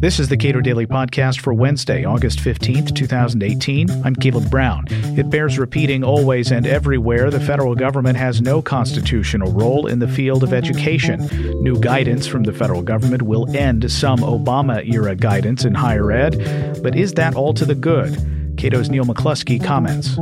This is the Cato Daily Podcast for Wednesday, August 15th, 2018. I'm Caleb Brown. It bears repeating always and everywhere the federal government has no constitutional role in the field of education. New guidance from the federal government will end some Obama era guidance in higher ed, but is that all to the good? Cato's Neil McCluskey comments.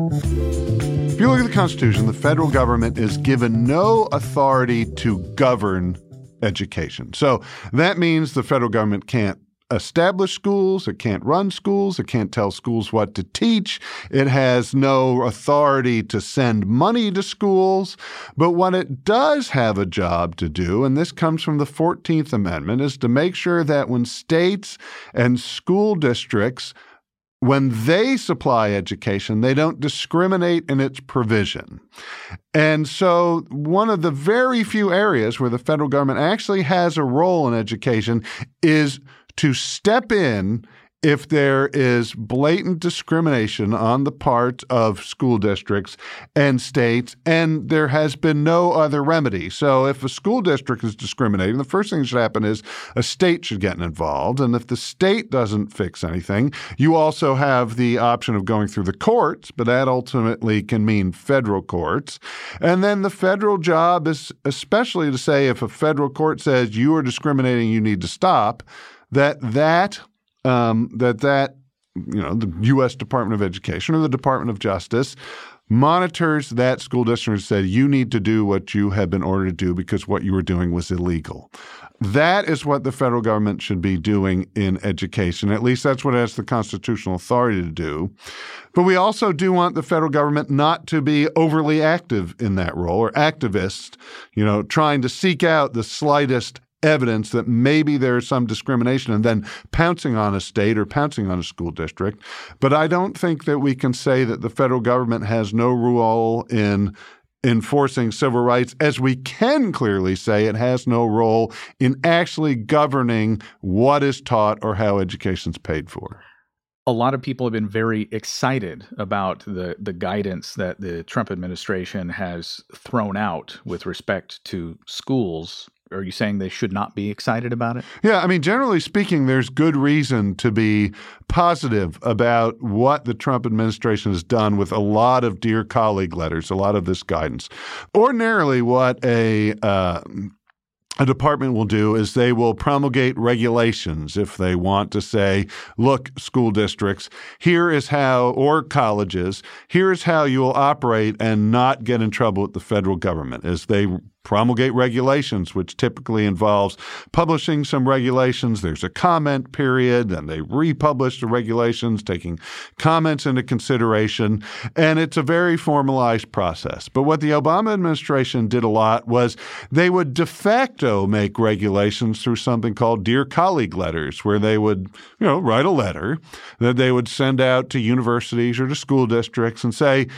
If you look at the Constitution, the federal government is given no authority to govern education. So that means the federal government can't establish schools, it can't run schools, it can't tell schools what to teach, it has no authority to send money to schools. But what it does have a job to do, and this comes from the 14th Amendment, is to make sure that when states and school districts when they supply education, they don't discriminate in its provision. And so, one of the very few areas where the federal government actually has a role in education is to step in if there is blatant discrimination on the part of school districts and states, and there has been no other remedy. So, if a school district is discriminating, the first thing that should happen is a state should get involved. And if the state doesn't fix anything, you also have the option of going through the courts, but that ultimately can mean federal courts. And then the federal job is especially to say if a federal court says you are discriminating, you need to stop, that that um, that that you know the U.S. Department of Education or the Department of Justice monitors that school district and said you need to do what you have been ordered to do because what you were doing was illegal. That is what the federal government should be doing in education. At least that's what it has the constitutional authority to do. But we also do want the federal government not to be overly active in that role or activist, you know, trying to seek out the slightest evidence that maybe there's some discrimination and then pouncing on a state or pouncing on a school district. But I don't think that we can say that the federal government has no role in enforcing civil rights, as we can clearly say it has no role in actually governing what is taught or how education is paid for a lot of people have been very excited about the the guidance that the Trump administration has thrown out with respect to schools are you saying they should not be excited about it? Yeah, I mean, generally speaking, there's good reason to be positive about what the Trump administration has done with a lot of dear colleague letters, a lot of this guidance. Ordinarily, what a uh, a department will do is they will promulgate regulations if they want to say, look, school districts, here is how, or colleges, here is how you will operate and not get in trouble with the federal government as they promulgate regulations, which typically involves publishing some regulations. There's a comment period, then they republish the regulations, taking comments into consideration, and it's a very formalized process. But what the Obama administration did a lot was they would de facto make regulations through something called Dear Colleague letters, where they would, you know, write a letter that they would send out to universities or to school districts and say,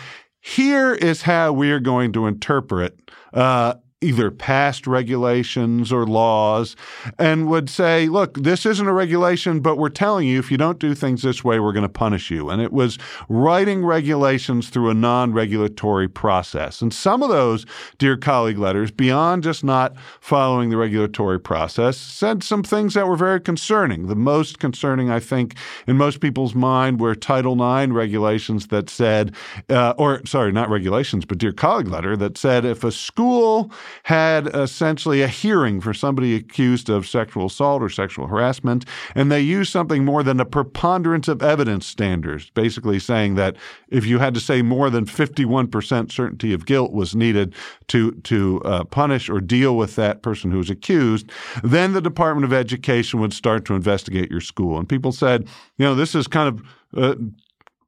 here is how we are going to interpret uh, either past regulations or laws and would say, look, this isn't a regulation, but we're telling you if you don't do things this way, we're going to punish you. And it was writing regulations through a non regulatory process. And some of those Dear Colleague letters, beyond just not following the regulatory process, said some things that were very concerning. The most concerning, I think, in most people's mind were Title IX regulations that said, uh, or sorry, not regulations, but Dear Colleague letter that said if a school had essentially a hearing for somebody accused of sexual assault or sexual harassment, and they used something more than a preponderance of evidence standards, basically saying that if you had to say more than 51% certainty of guilt was needed to, to uh, punish or deal with that person who was accused, then the Department of Education would start to investigate your school. And people said, you know, this is kind of uh,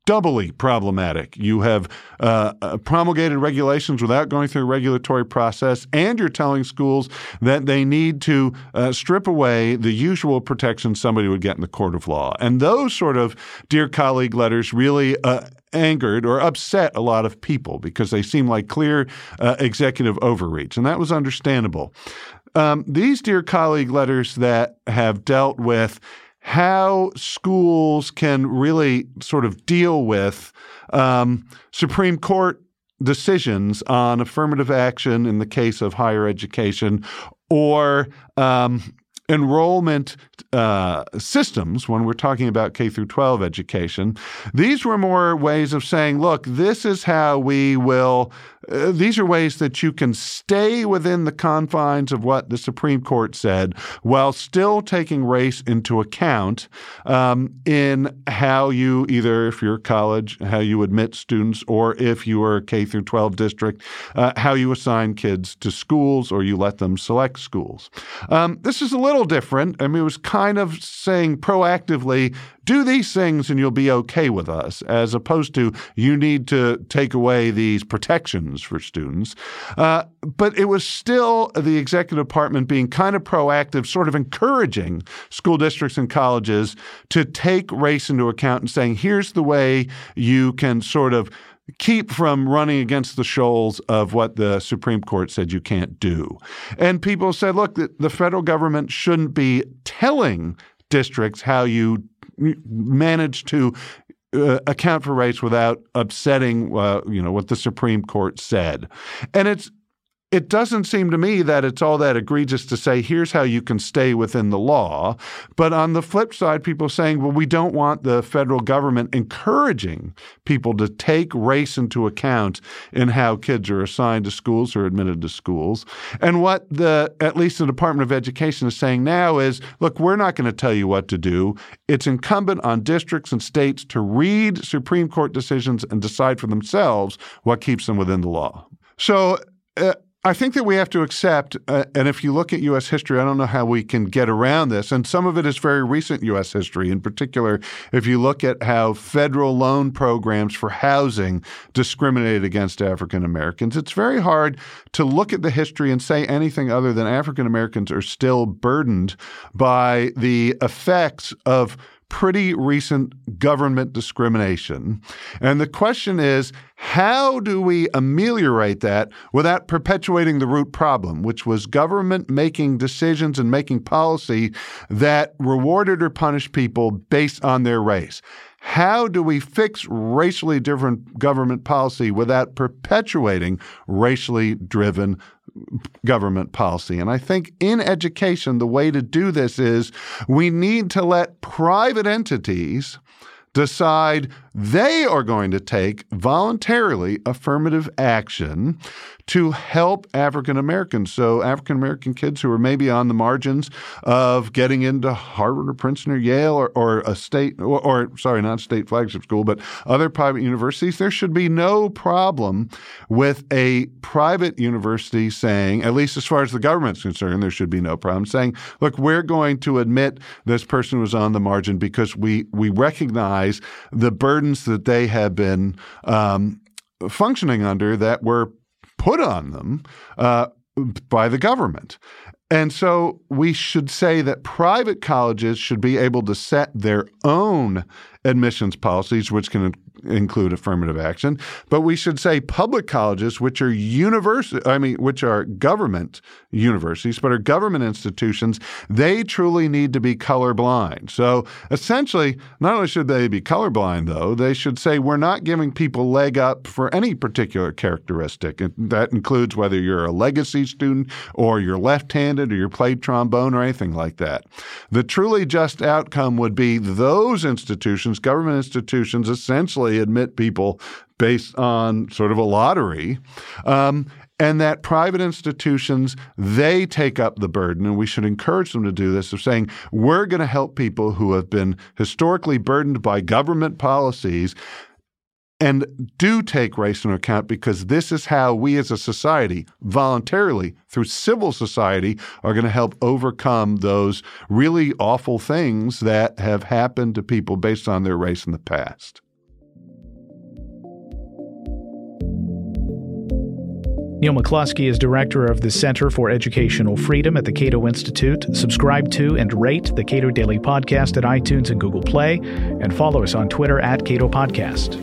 doubly problematic. You have uh, uh, promulgated regulations without going through a regulatory process, and you're telling schools that they need to uh, strip away the usual protections somebody would get in the court of law. And those sort of dear colleague letters really uh, angered or upset a lot of people because they seem like clear uh, executive overreach, and that was understandable. Um, these dear colleague letters that have dealt with how schools can really sort of deal with um, Supreme Court decisions on affirmative action in the case of higher education or um, enrollment uh, systems when we're talking about K through 12 education. These were more ways of saying, look, this is how we will. Uh, these are ways that you can stay within the confines of what the Supreme Court said while still taking race into account um, in how you either, if you're a college, how you admit students, or if you are a K through 12 district, uh, how you assign kids to schools or you let them select schools. Um, this is a little different. I mean, it was kind of saying proactively, do these things and you'll be okay with us, as opposed to you need to take away these protections for students. Uh, but it was still the executive department being kind of proactive, sort of encouraging school districts and colleges to take race into account and saying, here's the way you can sort of keep from running against the shoals of what the Supreme Court said you can't do. And people said, look, the, the federal government shouldn't be telling districts how you manage to uh, account for race without upsetting, uh, you know, what the Supreme Court said. And it's it doesn't seem to me that it's all that egregious to say, here's how you can stay within the law. But on the flip side, people saying, well, we don't want the federal government encouraging people to take race into account in how kids are assigned to schools or admitted to schools. And what the, at least the Department of Education is saying now is, look, we're not going to tell you what to do. It's incumbent on districts and states to read Supreme Court decisions and decide for themselves what keeps them within the law. So, uh, I think that we have to accept, uh, and if you look at U.S. history, I don't know how we can get around this. And some of it is very recent U.S. history. In particular, if you look at how federal loan programs for housing discriminated against African Americans, it's very hard to look at the history and say anything other than African Americans are still burdened by the effects of pretty recent government discrimination. And the question is how do we ameliorate that without perpetuating the root problem, which was government making decisions and making policy that rewarded or punished people based on their race? How do we fix racially different government policy without perpetuating racially driven government policy. And I think in education, the way to do this is we need to let private entities decide they are going to take voluntarily affirmative action to help African Americans. So, African American kids who are maybe on the margins of getting into Harvard or Princeton or Yale or, or a state, or, or, sorry, not state flagship school, but other private universities, there should be no problem with a private university saying, at least as far as the government's concerned, there should be no problem saying, look, we're going to admit this person was on the margin because we, we recognize the burdens that they had been um, functioning under that were put on them uh, by the government. And so we should say that private colleges should be able to set their own admissions policies, which can include affirmative action. But we should say public colleges, which are university, I mean, which are government universities, but are government institutions, they truly need to be colorblind. So essentially, not only should they be colorblind, though, they should say we're not giving people leg up for any particular characteristic. That includes whether you're a legacy student or you're left-handed or you played trombone or anything like that. The truly just outcome would be those institutions, government institutions, essentially admit people based on sort of a lottery. Um, and that private institutions they take up the burden and we should encourage them to do this of saying we're going to help people who have been historically burdened by government policies and do take race into account because this is how we as a society, voluntarily through civil society, are going to help overcome those really awful things that have happened to people based on their race in the past. Neil McCluskey is director of the Center for Educational Freedom at the Cato Institute. Subscribe to and rate the Cato Daily Podcast at iTunes and Google Play, and follow us on Twitter at Cato Podcast.